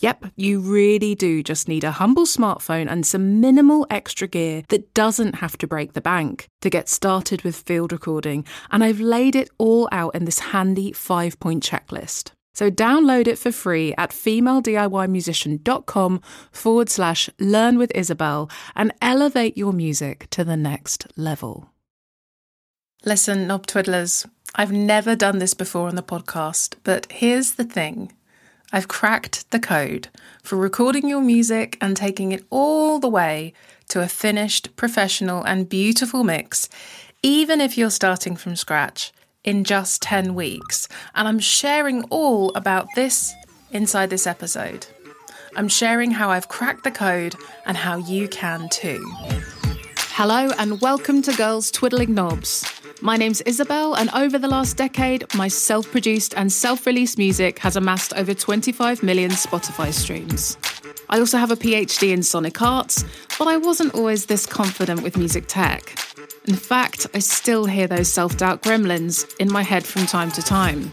Yep, you really do just need a humble smartphone and some minimal extra gear that doesn't have to break the bank to get started with field recording. And I've laid it all out in this handy five point checklist. So download it for free at femalediymusician.com forward slash learn with Isabel and elevate your music to the next level. Listen, knob twiddlers, I've never done this before on the podcast, but here's the thing. I've cracked the code for recording your music and taking it all the way to a finished, professional, and beautiful mix, even if you're starting from scratch in just 10 weeks. And I'm sharing all about this inside this episode. I'm sharing how I've cracked the code and how you can too. Hello, and welcome to Girls Twiddling Knobs. My name's Isabel, and over the last decade, my self produced and self released music has amassed over 25 million Spotify streams. I also have a PhD in sonic arts, but I wasn't always this confident with music tech. In fact, I still hear those self doubt gremlins in my head from time to time.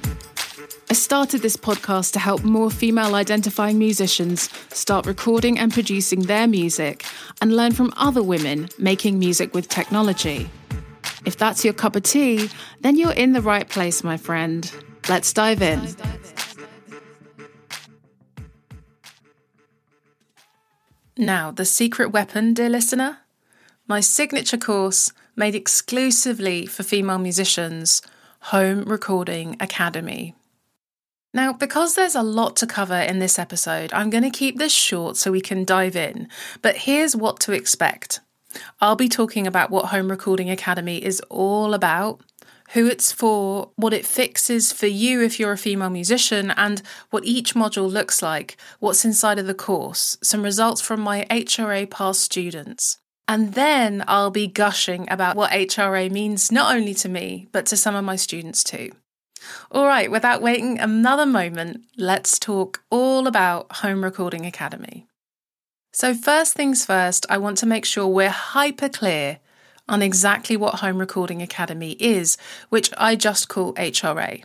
I started this podcast to help more female identifying musicians start recording and producing their music and learn from other women making music with technology. If that's your cup of tea, then you're in the right place, my friend. Let's dive in. Now, the secret weapon, dear listener? My signature course made exclusively for female musicians, Home Recording Academy. Now, because there's a lot to cover in this episode, I'm going to keep this short so we can dive in. But here's what to expect I'll be talking about what Home Recording Academy is all about, who it's for, what it fixes for you if you're a female musician, and what each module looks like, what's inside of the course, some results from my HRA past students. And then I'll be gushing about what HRA means not only to me, but to some of my students too. All right, without waiting another moment, let's talk all about Home Recording Academy. So, first things first, I want to make sure we're hyper clear on exactly what Home Recording Academy is, which I just call HRA.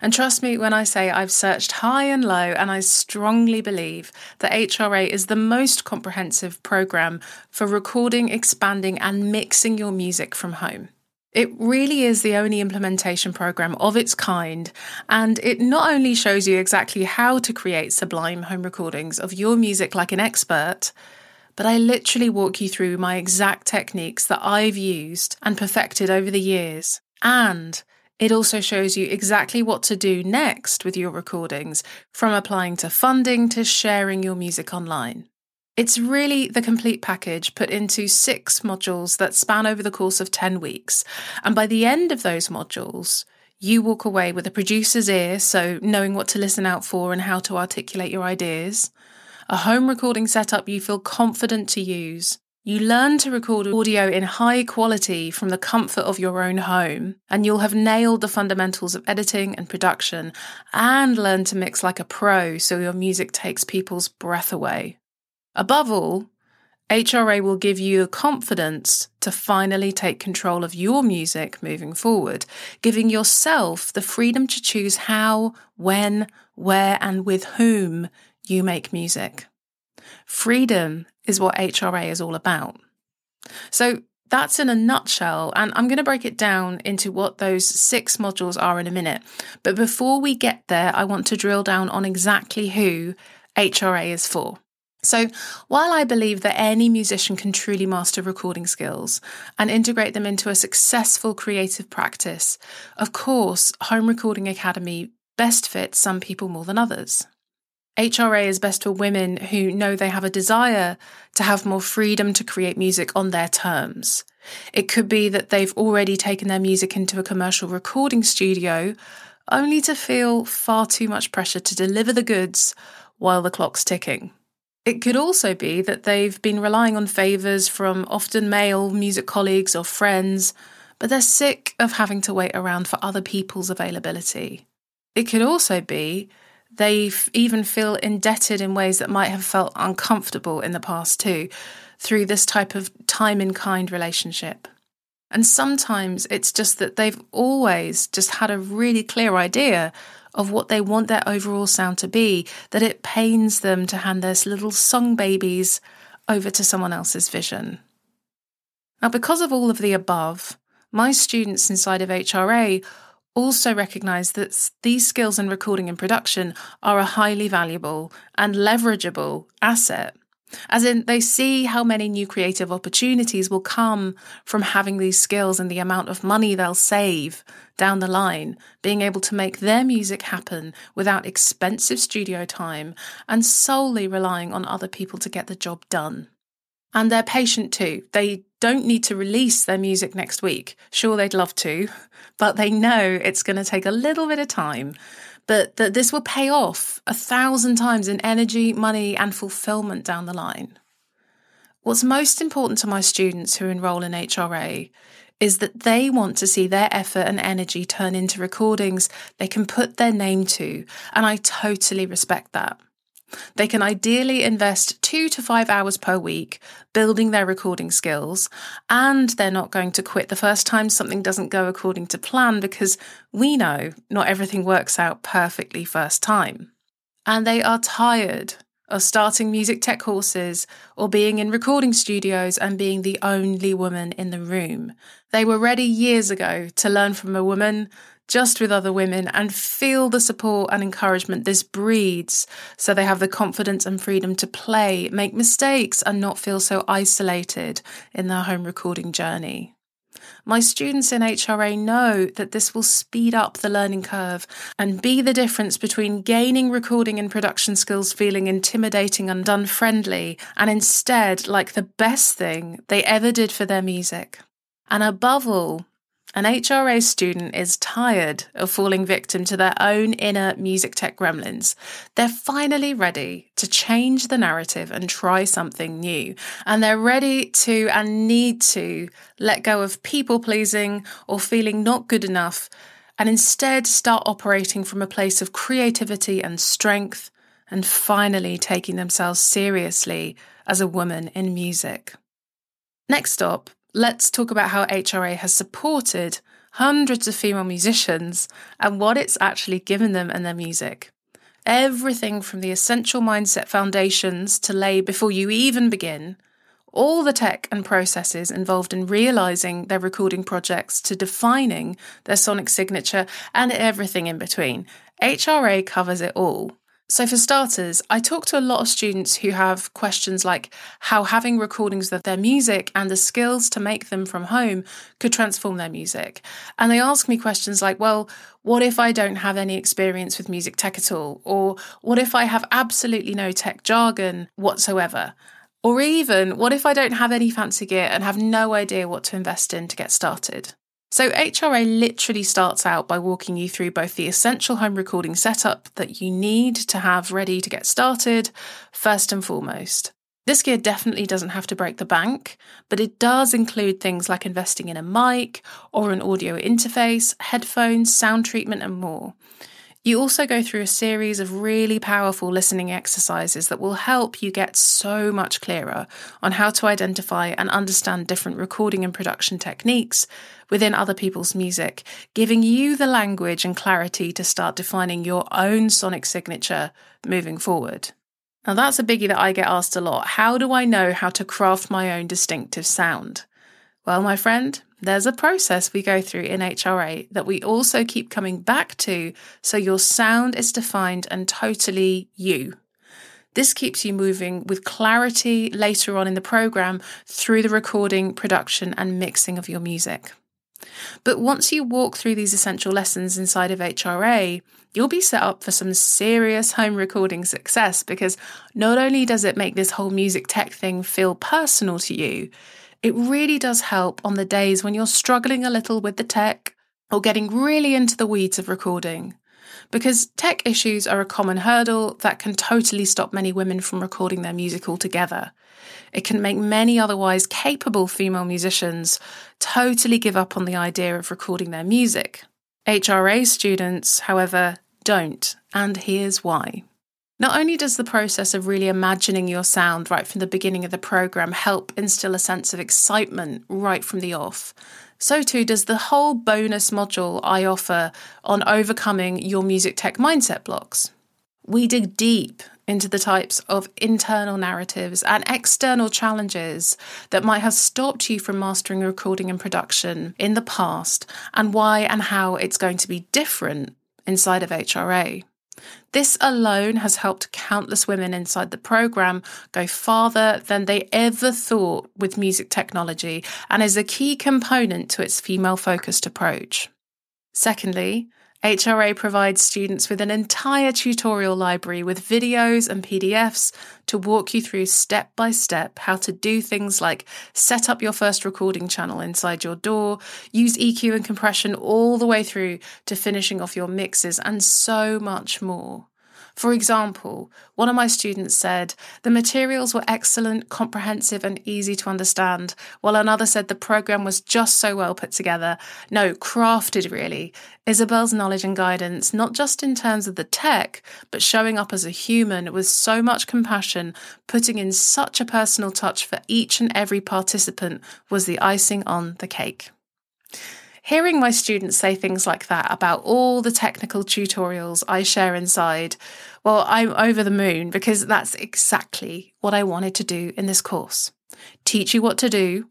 And trust me when I say I've searched high and low, and I strongly believe that HRA is the most comprehensive program for recording, expanding, and mixing your music from home. It really is the only implementation program of its kind, and it not only shows you exactly how to create sublime home recordings of your music like an expert, but I literally walk you through my exact techniques that I've used and perfected over the years. And it also shows you exactly what to do next with your recordings, from applying to funding to sharing your music online. It's really the complete package put into six modules that span over the course of 10 weeks. And by the end of those modules, you walk away with a producer's ear, so knowing what to listen out for and how to articulate your ideas, a home recording setup you feel confident to use. You learn to record audio in high quality from the comfort of your own home, and you'll have nailed the fundamentals of editing and production and learn to mix like a pro so your music takes people's breath away. Above all, HRA will give you the confidence to finally take control of your music moving forward, giving yourself the freedom to choose how, when, where, and with whom you make music. Freedom is what HRA is all about. So, that's in a nutshell, and I'm going to break it down into what those six modules are in a minute. But before we get there, I want to drill down on exactly who HRA is for. So, while I believe that any musician can truly master recording skills and integrate them into a successful creative practice, of course, Home Recording Academy best fits some people more than others. HRA is best for women who know they have a desire to have more freedom to create music on their terms. It could be that they've already taken their music into a commercial recording studio, only to feel far too much pressure to deliver the goods while the clock's ticking. It could also be that they've been relying on favours from often male music colleagues or friends, but they're sick of having to wait around for other people's availability. It could also be they even feel indebted in ways that might have felt uncomfortable in the past too, through this type of time in kind relationship. And sometimes it's just that they've always just had a really clear idea of what they want their overall sound to be, that it pains them to hand their little song babies over to someone else's vision. Now, because of all of the above, my students inside of HRA also recognise that these skills in recording and production are a highly valuable and leverageable asset as in, they see how many new creative opportunities will come from having these skills and the amount of money they'll save down the line, being able to make their music happen without expensive studio time and solely relying on other people to get the job done. And they're patient too. They don't need to release their music next week. Sure, they'd love to, but they know it's going to take a little bit of time but that this will pay off a thousand times in energy, money, and fulfillment down the line. What's most important to my students who enroll in HRA is that they want to see their effort and energy turn into recordings they can put their name to, and I totally respect that. They can ideally invest two to five hours per week building their recording skills, and they're not going to quit the first time something doesn't go according to plan because we know not everything works out perfectly first time. And they are tired of starting music tech courses or being in recording studios and being the only woman in the room. They were ready years ago to learn from a woman just with other women and feel the support and encouragement this breeds so they have the confidence and freedom to play, make mistakes, and not feel so isolated in their home recording journey. My students in HRA know that this will speed up the learning curve and be the difference between gaining recording and production skills feeling intimidating and unfriendly, and instead like the best thing they ever did for their music. And above all, an HRA student is tired of falling victim to their own inner music tech gremlins. They're finally ready to change the narrative and try something new. And they're ready to and need to let go of people pleasing or feeling not good enough and instead start operating from a place of creativity and strength and finally taking themselves seriously as a woman in music. Next stop let's talk about how HRA has supported hundreds of female musicians and what it's actually given them and their music. Everything from the essential mindset foundations to lay before you even begin, all the tech and processes involved in realizing their recording projects to defining their sonic signature and everything in between. HRA covers it all. So, for starters, I talk to a lot of students who have questions like how having recordings of their music and the skills to make them from home could transform their music. And they ask me questions like, well, what if I don't have any experience with music tech at all? Or what if I have absolutely no tech jargon whatsoever? Or even, what if I don't have any fancy gear and have no idea what to invest in to get started? So, HRA literally starts out by walking you through both the essential home recording setup that you need to have ready to get started, first and foremost. This gear definitely doesn't have to break the bank, but it does include things like investing in a mic or an audio interface, headphones, sound treatment, and more. You also go through a series of really powerful listening exercises that will help you get so much clearer on how to identify and understand different recording and production techniques within other people's music, giving you the language and clarity to start defining your own sonic signature moving forward. Now, that's a biggie that I get asked a lot. How do I know how to craft my own distinctive sound? Well, my friend, there's a process we go through in HRA that we also keep coming back to so your sound is defined and totally you. This keeps you moving with clarity later on in the program through the recording, production, and mixing of your music. But once you walk through these essential lessons inside of HRA, you'll be set up for some serious home recording success because not only does it make this whole music tech thing feel personal to you, it really does help on the days when you're struggling a little with the tech or getting really into the weeds of recording because tech issues are a common hurdle that can totally stop many women from recording their music altogether. It can make many otherwise capable female musicians totally give up on the idea of recording their music. HRA students, however, don't, and here's why. Not only does the process of really imagining your sound right from the beginning of the program help instill a sense of excitement right from the off, so too does the whole bonus module I offer on overcoming your music tech mindset blocks. We dig deep into the types of internal narratives and external challenges that might have stopped you from mastering recording and production in the past, and why and how it's going to be different inside of HRA. This alone has helped countless women inside the program go farther than they ever thought with music technology and is a key component to its female focused approach. Secondly, HRA provides students with an entire tutorial library with videos and PDFs to walk you through step by step how to do things like set up your first recording channel inside your DAW, use EQ and compression all the way through to finishing off your mixes, and so much more. For example, one of my students said the materials were excellent, comprehensive, and easy to understand, while another said the program was just so well put together. No, crafted really. Isabel's knowledge and guidance, not just in terms of the tech, but showing up as a human with so much compassion, putting in such a personal touch for each and every participant, was the icing on the cake. Hearing my students say things like that about all the technical tutorials I share inside, well, I'm over the moon because that's exactly what I wanted to do in this course. Teach you what to do,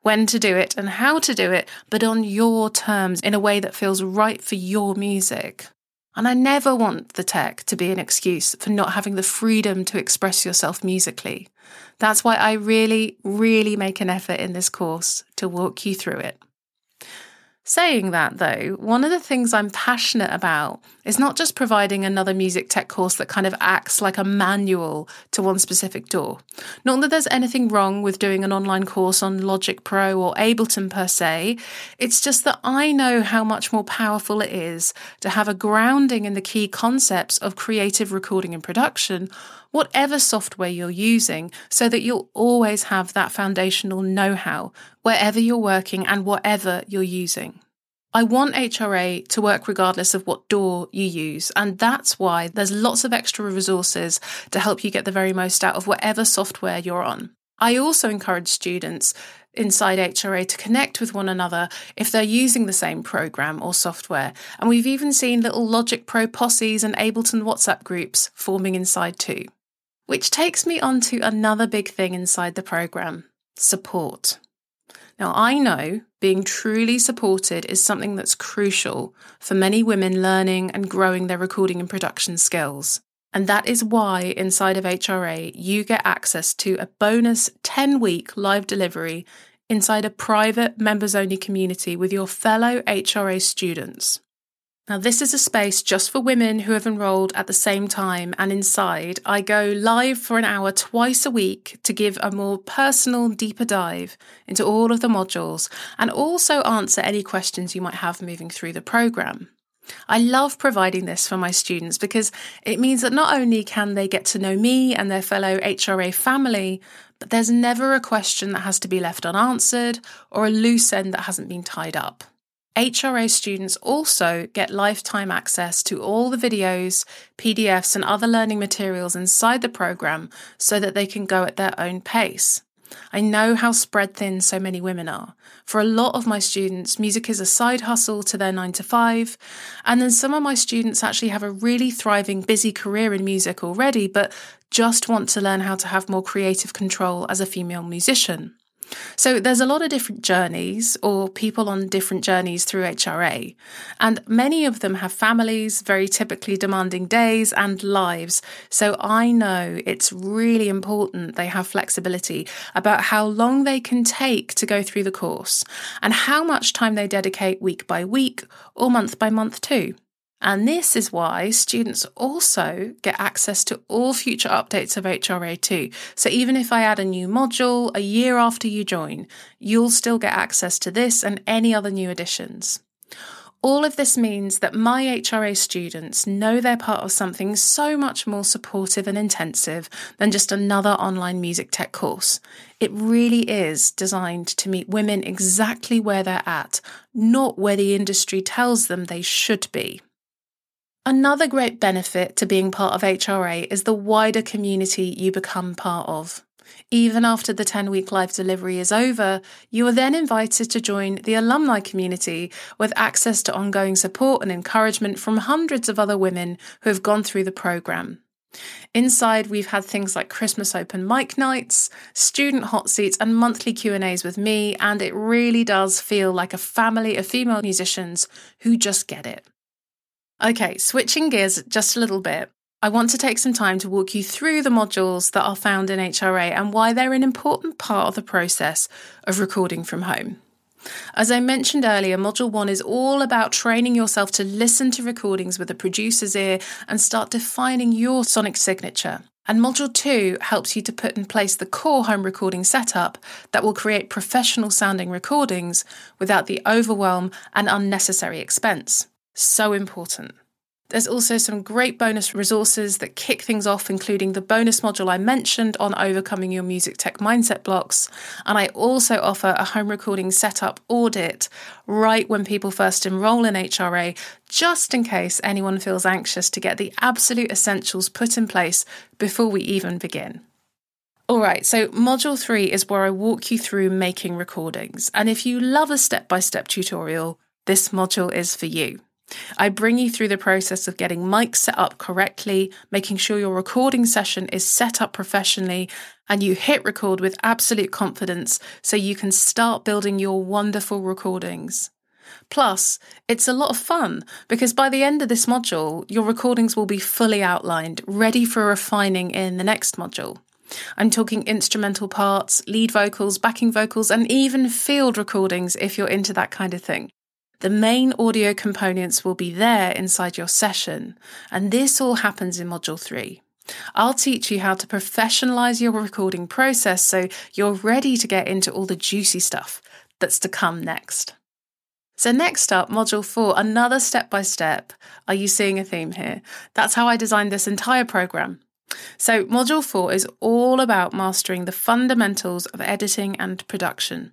when to do it, and how to do it, but on your terms in a way that feels right for your music. And I never want the tech to be an excuse for not having the freedom to express yourself musically. That's why I really, really make an effort in this course to walk you through it. Saying that, though, one of the things I'm passionate about is not just providing another music tech course that kind of acts like a manual to one specific DAW. Not that there's anything wrong with doing an online course on Logic Pro or Ableton per se, it's just that I know how much more powerful it is to have a grounding in the key concepts of creative recording and production whatever software you're using, so that you'll always have that foundational know how wherever you're working and whatever you're using. I want HRA to work regardless of what DAW you use, and that's why there's lots of extra resources to help you get the very most out of whatever software you're on. I also encourage students inside HRA to connect with one another if they're using the same program or software, and we've even seen little Logic Pro posses and Ableton WhatsApp groups forming inside too. Which takes me on to another big thing inside the program support. Now, I know being truly supported is something that's crucial for many women learning and growing their recording and production skills. And that is why inside of HRA, you get access to a bonus 10 week live delivery inside a private members only community with your fellow HRA students. Now, this is a space just for women who have enrolled at the same time, and inside, I go live for an hour twice a week to give a more personal, deeper dive into all of the modules and also answer any questions you might have moving through the programme. I love providing this for my students because it means that not only can they get to know me and their fellow HRA family, but there's never a question that has to be left unanswered or a loose end that hasn't been tied up. HRA students also get lifetime access to all the videos, PDFs, and other learning materials inside the program so that they can go at their own pace. I know how spread thin so many women are. For a lot of my students, music is a side hustle to their nine to five. And then some of my students actually have a really thriving, busy career in music already, but just want to learn how to have more creative control as a female musician. So there's a lot of different journeys or people on different journeys through HRA, and many of them have families, very typically demanding days and lives. So I know it's really important they have flexibility about how long they can take to go through the course and how much time they dedicate week by week or month by month too. And this is why students also get access to all future updates of HRA2. So even if I add a new module a year after you join, you'll still get access to this and any other new additions. All of this means that my HRA students know they're part of something so much more supportive and intensive than just another online music tech course. It really is designed to meet women exactly where they're at, not where the industry tells them they should be. Another great benefit to being part of HRA is the wider community you become part of. Even after the 10 week live delivery is over, you are then invited to join the alumni community with access to ongoing support and encouragement from hundreds of other women who have gone through the programme. Inside, we've had things like Christmas open mic nights, student hot seats, and monthly Q&As with me, and it really does feel like a family of female musicians who just get it. Okay, switching gears just a little bit. I want to take some time to walk you through the modules that are found in HRA and why they're an important part of the process of recording from home. As I mentioned earlier, Module 1 is all about training yourself to listen to recordings with a producer's ear and start defining your sonic signature. And Module 2 helps you to put in place the core home recording setup that will create professional sounding recordings without the overwhelm and unnecessary expense. So important. There's also some great bonus resources that kick things off, including the bonus module I mentioned on overcoming your music tech mindset blocks. And I also offer a home recording setup audit right when people first enroll in HRA, just in case anyone feels anxious to get the absolute essentials put in place before we even begin. All right, so module three is where I walk you through making recordings. And if you love a step by step tutorial, this module is for you. I bring you through the process of getting mics set up correctly, making sure your recording session is set up professionally, and you hit record with absolute confidence so you can start building your wonderful recordings. Plus, it's a lot of fun because by the end of this module, your recordings will be fully outlined, ready for refining in the next module. I'm talking instrumental parts, lead vocals, backing vocals, and even field recordings if you're into that kind of thing. The main audio components will be there inside your session, and this all happens in Module 3. I'll teach you how to professionalize your recording process so you're ready to get into all the juicy stuff that's to come next. So, next up, Module 4, another step by step. Are you seeing a theme here? That's how I designed this entire program. So, Module 4 is all about mastering the fundamentals of editing and production.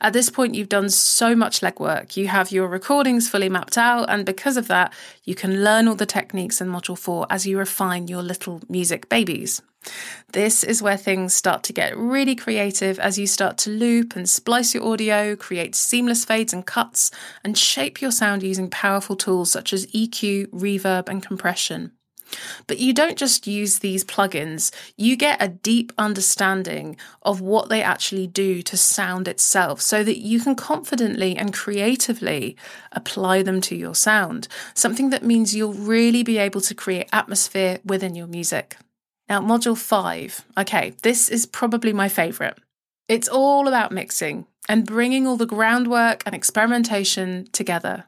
At this point, you've done so much legwork. You have your recordings fully mapped out, and because of that, you can learn all the techniques in Module 4 as you refine your little music babies. This is where things start to get really creative as you start to loop and splice your audio, create seamless fades and cuts, and shape your sound using powerful tools such as EQ, reverb, and compression. But you don't just use these plugins, you get a deep understanding of what they actually do to sound itself so that you can confidently and creatively apply them to your sound. Something that means you'll really be able to create atmosphere within your music. Now, module five. Okay, this is probably my favorite. It's all about mixing and bringing all the groundwork and experimentation together.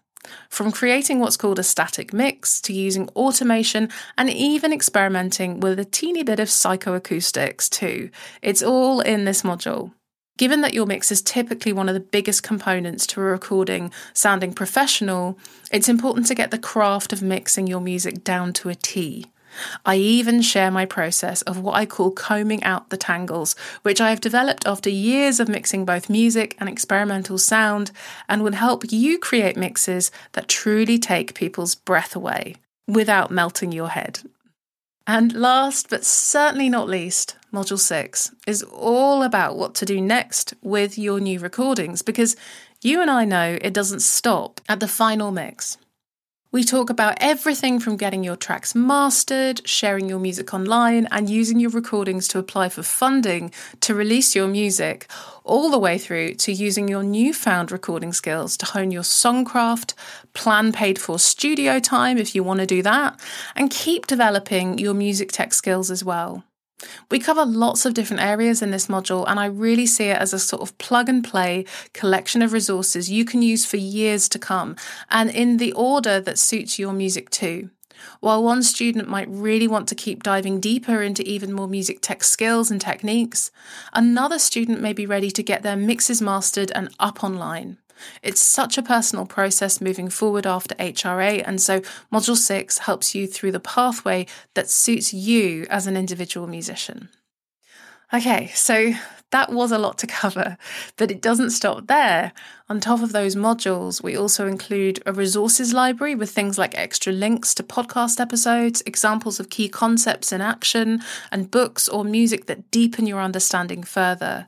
From creating what's called a static mix to using automation and even experimenting with a teeny bit of psychoacoustics too. It's all in this module. Given that your mix is typically one of the biggest components to a recording sounding professional, it's important to get the craft of mixing your music down to a T. I even share my process of what I call combing out the tangles, which I have developed after years of mixing both music and experimental sound and will help you create mixes that truly take people's breath away without melting your head. And last but certainly not least, Module 6 is all about what to do next with your new recordings because you and I know it doesn't stop at the final mix. We talk about everything from getting your tracks mastered, sharing your music online, and using your recordings to apply for funding to release your music, all the way through to using your newfound recording skills to hone your songcraft, plan paid for studio time if you want to do that, and keep developing your music tech skills as well. We cover lots of different areas in this module, and I really see it as a sort of plug and play collection of resources you can use for years to come, and in the order that suits your music too. While one student might really want to keep diving deeper into even more music tech skills and techniques, another student may be ready to get their mixes mastered and up online. It's such a personal process moving forward after HRA, and so Module 6 helps you through the pathway that suits you as an individual musician. Okay, so that was a lot to cover, but it doesn't stop there. On top of those modules, we also include a resources library with things like extra links to podcast episodes, examples of key concepts in action, and books or music that deepen your understanding further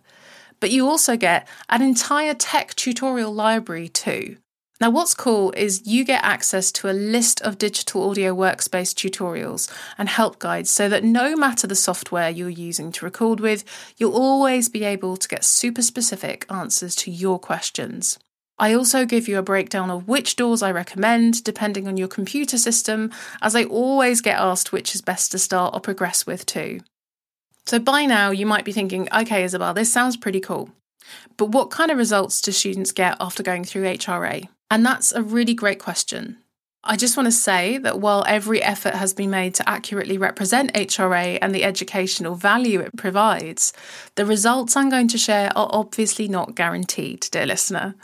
but you also get an entire tech tutorial library too. Now, what's cool is you get access to a list of digital audio workspace tutorials and help guides so that no matter the software you're using to record with, you'll always be able to get super specific answers to your questions. I also give you a breakdown of which DAWs I recommend depending on your computer system, as I always get asked which is best to start or progress with too. So by now, you might be thinking, okay, Isabel, this sounds pretty cool. But what kind of results do students get after going through HRA? And that's a really great question. I just want to say that while every effort has been made to accurately represent HRA and the educational value it provides, the results I'm going to share are obviously not guaranteed, dear listener.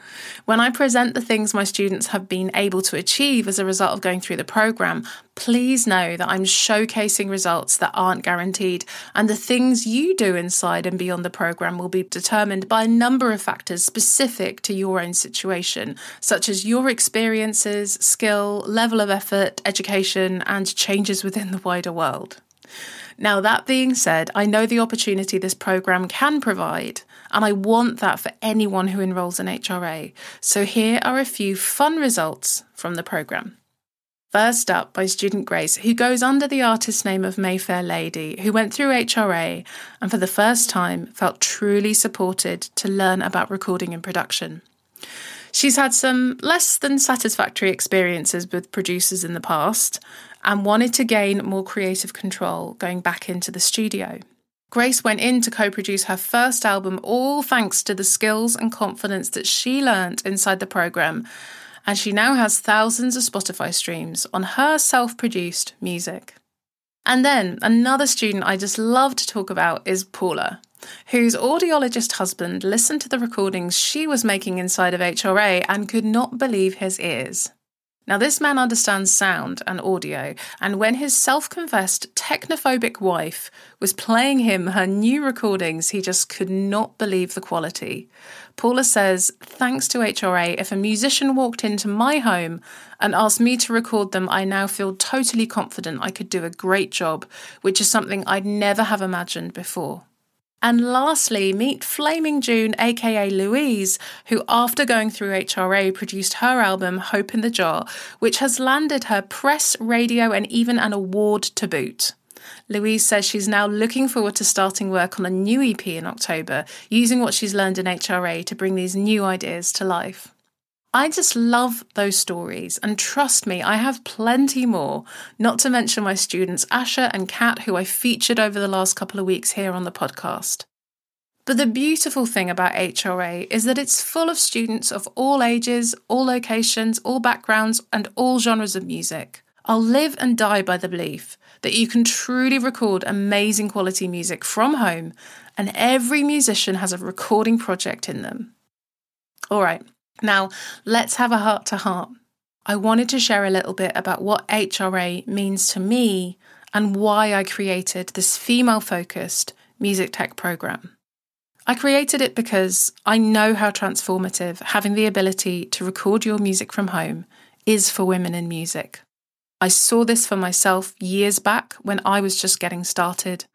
When I present the things my students have been able to achieve as a result of going through the programme, please know that I'm showcasing results that aren't guaranteed, and the things you do inside and beyond the programme will be determined by a number of factors specific to your own situation, such as your experiences, skill, level of effort, education, and changes within the wider world. Now, that being said, I know the opportunity this programme can provide, and I want that for anyone who enrolls in HRA. So, here are a few fun results from the programme. First up by student Grace, who goes under the artist name of Mayfair Lady, who went through HRA and for the first time felt truly supported to learn about recording and production. She's had some less than satisfactory experiences with producers in the past and wanted to gain more creative control going back into the studio. Grace went in to co produce her first album, all thanks to the skills and confidence that she learnt inside the programme, and she now has thousands of Spotify streams on her self produced music. And then another student I just love to talk about is Paula whose audiologist husband listened to the recordings she was making inside of HRA and could not believe his ears. Now, this man understands sound and audio, and when his self confessed technophobic wife was playing him her new recordings, he just could not believe the quality. Paula says, Thanks to HRA, if a musician walked into my home and asked me to record them, I now feel totally confident I could do a great job, which is something I'd never have imagined before. And lastly, meet Flaming June, aka Louise, who, after going through HRA, produced her album Hope in the Jar, which has landed her press, radio, and even an award to boot. Louise says she's now looking forward to starting work on a new EP in October, using what she's learned in HRA to bring these new ideas to life. I just love those stories, and trust me, I have plenty more, not to mention my students Asha and Kat, who I featured over the last couple of weeks here on the podcast. But the beautiful thing about HRA is that it's full of students of all ages, all locations, all backgrounds, and all genres of music. I'll live and die by the belief that you can truly record amazing quality music from home, and every musician has a recording project in them. All right, now, let's have a heart to heart. I wanted to share a little bit about what HRA means to me and why I created this female focused music tech program. I created it because I know how transformative having the ability to record your music from home is for women in music. I saw this for myself years back when I was just getting started,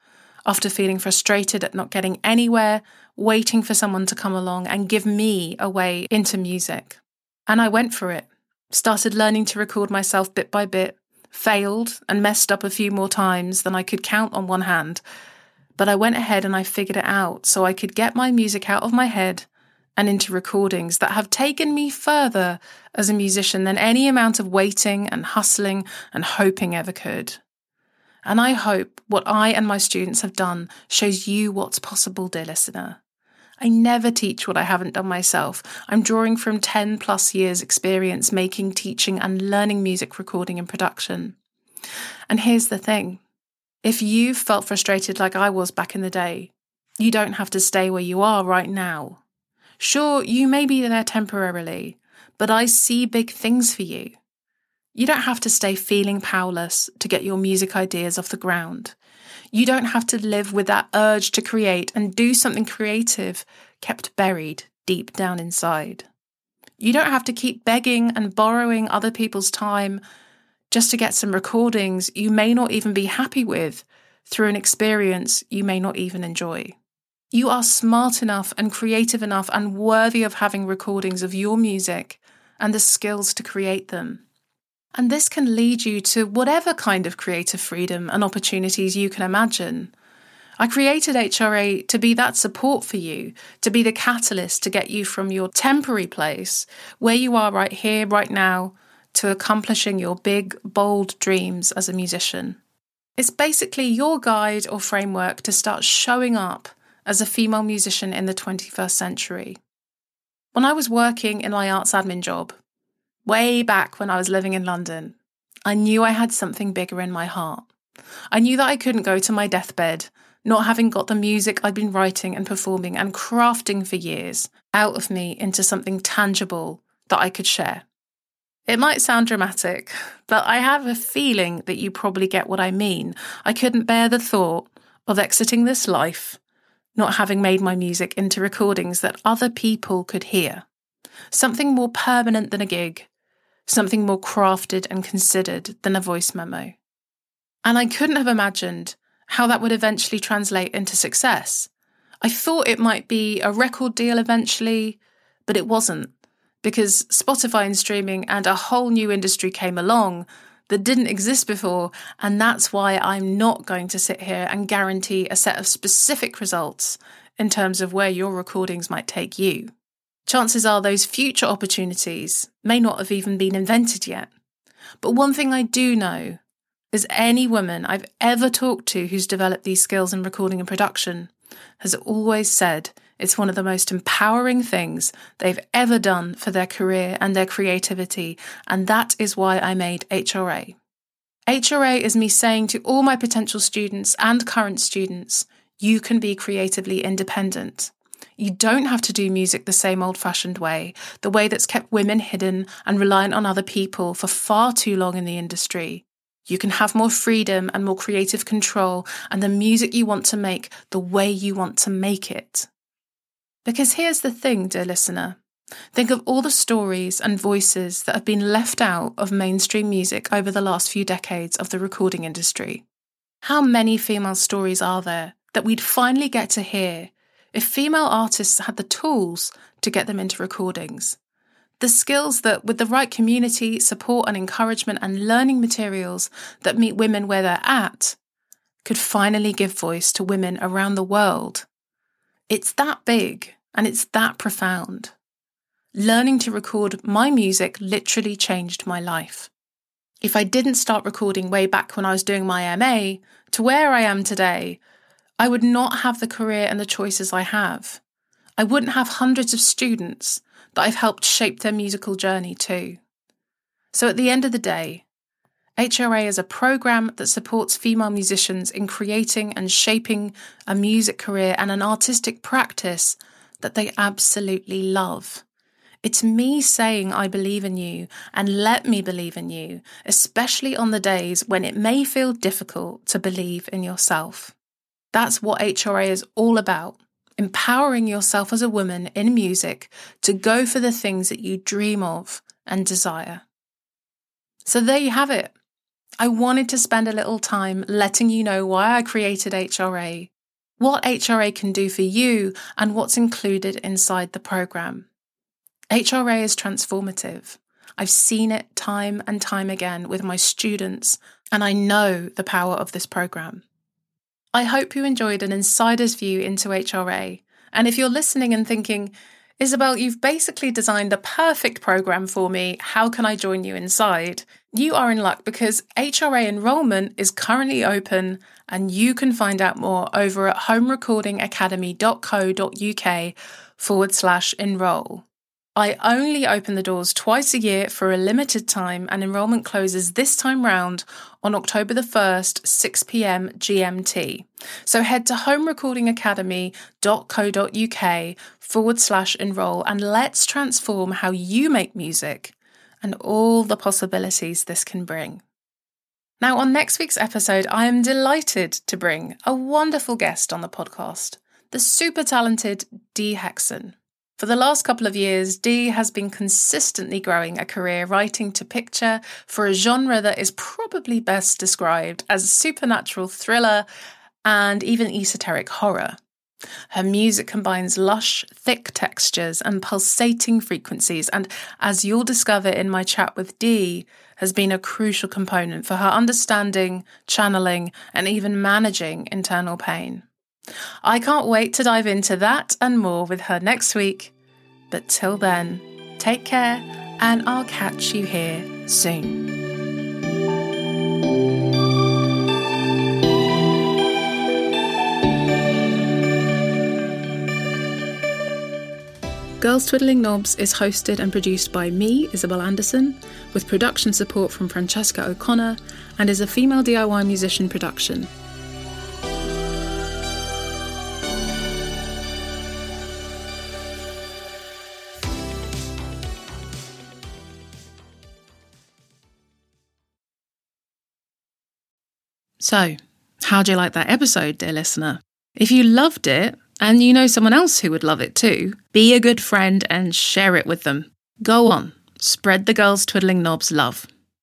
after feeling frustrated at not getting anywhere waiting for someone to come along and give me a way into music. And I went for it. started learning to record myself bit by bit, failed and messed up a few more times than I could count on one hand. But I went ahead and I figured it out so I could get my music out of my head and into recordings that have taken me further as a musician than any amount of waiting and hustling and hoping ever could. And I hope what I and my students have done shows you what's possible, dear listener. I never teach what I haven't done myself. I'm drawing from 10 plus years' experience making, teaching, and learning music recording and production. And here's the thing if you've felt frustrated like I was back in the day, you don't have to stay where you are right now. Sure, you may be there temporarily, but I see big things for you. You don't have to stay feeling powerless to get your music ideas off the ground. You don't have to live with that urge to create and do something creative kept buried deep down inside. You don't have to keep begging and borrowing other people's time just to get some recordings you may not even be happy with through an experience you may not even enjoy. You are smart enough and creative enough and worthy of having recordings of your music and the skills to create them. And this can lead you to whatever kind of creative freedom and opportunities you can imagine. I created HRA to be that support for you, to be the catalyst to get you from your temporary place, where you are right here, right now, to accomplishing your big, bold dreams as a musician. It's basically your guide or framework to start showing up as a female musician in the 21st century. When I was working in my arts admin job, way back when I was living in London, I knew I had something bigger in my heart. I knew that I couldn't go to my deathbed not having got the music I'd been writing and performing and crafting for years out of me into something tangible that I could share. It might sound dramatic, but I have a feeling that you probably get what I mean. I couldn't bear the thought of exiting this life, not having made my music into recordings that other people could hear. Something more permanent than a gig, something more crafted and considered than a voice memo. And I couldn't have imagined how that would eventually translate into success. I thought it might be a record deal eventually, but it wasn't, because Spotify and streaming and a whole new industry came along that didn't exist before, and that's why I'm not going to sit here and guarantee a set of specific results in terms of where your recordings might take you. Chances are those future opportunities may not have even been invented yet. But one thing I do know is any woman I've ever talked to who's developed these skills in recording and production has always said it's one of the most empowering things they've ever done for their career and their creativity, and that is why I made HRA. HRA is me saying to all my potential students and current students, you can be creatively independent. You don't have to do music the same old fashioned way, the way that's kept women hidden and reliant on other people for far too long in the industry. You can have more freedom and more creative control and the music you want to make the way you want to make it. Because here's the thing, dear listener. Think of all the stories and voices that have been left out of mainstream music over the last few decades of the recording industry. How many female stories are there that we'd finally get to hear if female artists had the tools to get them into recordings? The skills that, with the right community, support, and encouragement, and learning materials that meet women where they're at, could finally give voice to women around the world. It's that big and it's that profound. Learning to record my music literally changed my life. If I didn't start recording way back when I was doing my MA to where I am today, I would not have the career and the choices I have. I wouldn't have hundreds of students that I've helped shape their musical journey too. So at the end of the day, HRA is a program that supports female musicians in creating and shaping a music career and an artistic practice that they absolutely love. It's me saying I believe in you and let me believe in you, especially on the days when it may feel difficult to believe in yourself. That's what HRA is all about empowering yourself as a woman in music to go for the things that you dream of and desire. So there you have it. I wanted to spend a little time letting you know why I created HRA, what HRA can do for you, and what's included inside the program. HRA is transformative. I've seen it time and time again with my students, and I know the power of this program. I hope you enjoyed an insider's view into HRA. And if you're listening and thinking, Isabel, you've basically designed the perfect program for me. How can I join you inside? You are in luck because HRA enrollment is currently open and you can find out more over at homerecordingacademy.co.uk forward slash enroll. I only open the doors twice a year for a limited time, and enrolment closes this time round on October the 1st, 6 pm GMT. So head to homerecordingacademy.co.uk forward slash enroll and let's transform how you make music and all the possibilities this can bring. Now, on next week's episode, I am delighted to bring a wonderful guest on the podcast, the super talented Dee Hexon. For the last couple of years, Dee has been consistently growing a career writing to picture for a genre that is probably best described as supernatural thriller and even esoteric horror. Her music combines lush, thick textures and pulsating frequencies, and as you'll discover in my chat with Dee, has been a crucial component for her understanding, channeling, and even managing internal pain. I can't wait to dive into that and more with her next week. But till then, take care and I'll catch you here soon. Girls Twiddling Knobs is hosted and produced by me, Isabel Anderson, with production support from Francesca O'Connor, and is a female DIY musician production. So, how do you like that episode, dear listener? If you loved it, and you know someone else who would love it too, be a good friend and share it with them. Go on, spread the girls twiddling knobs love.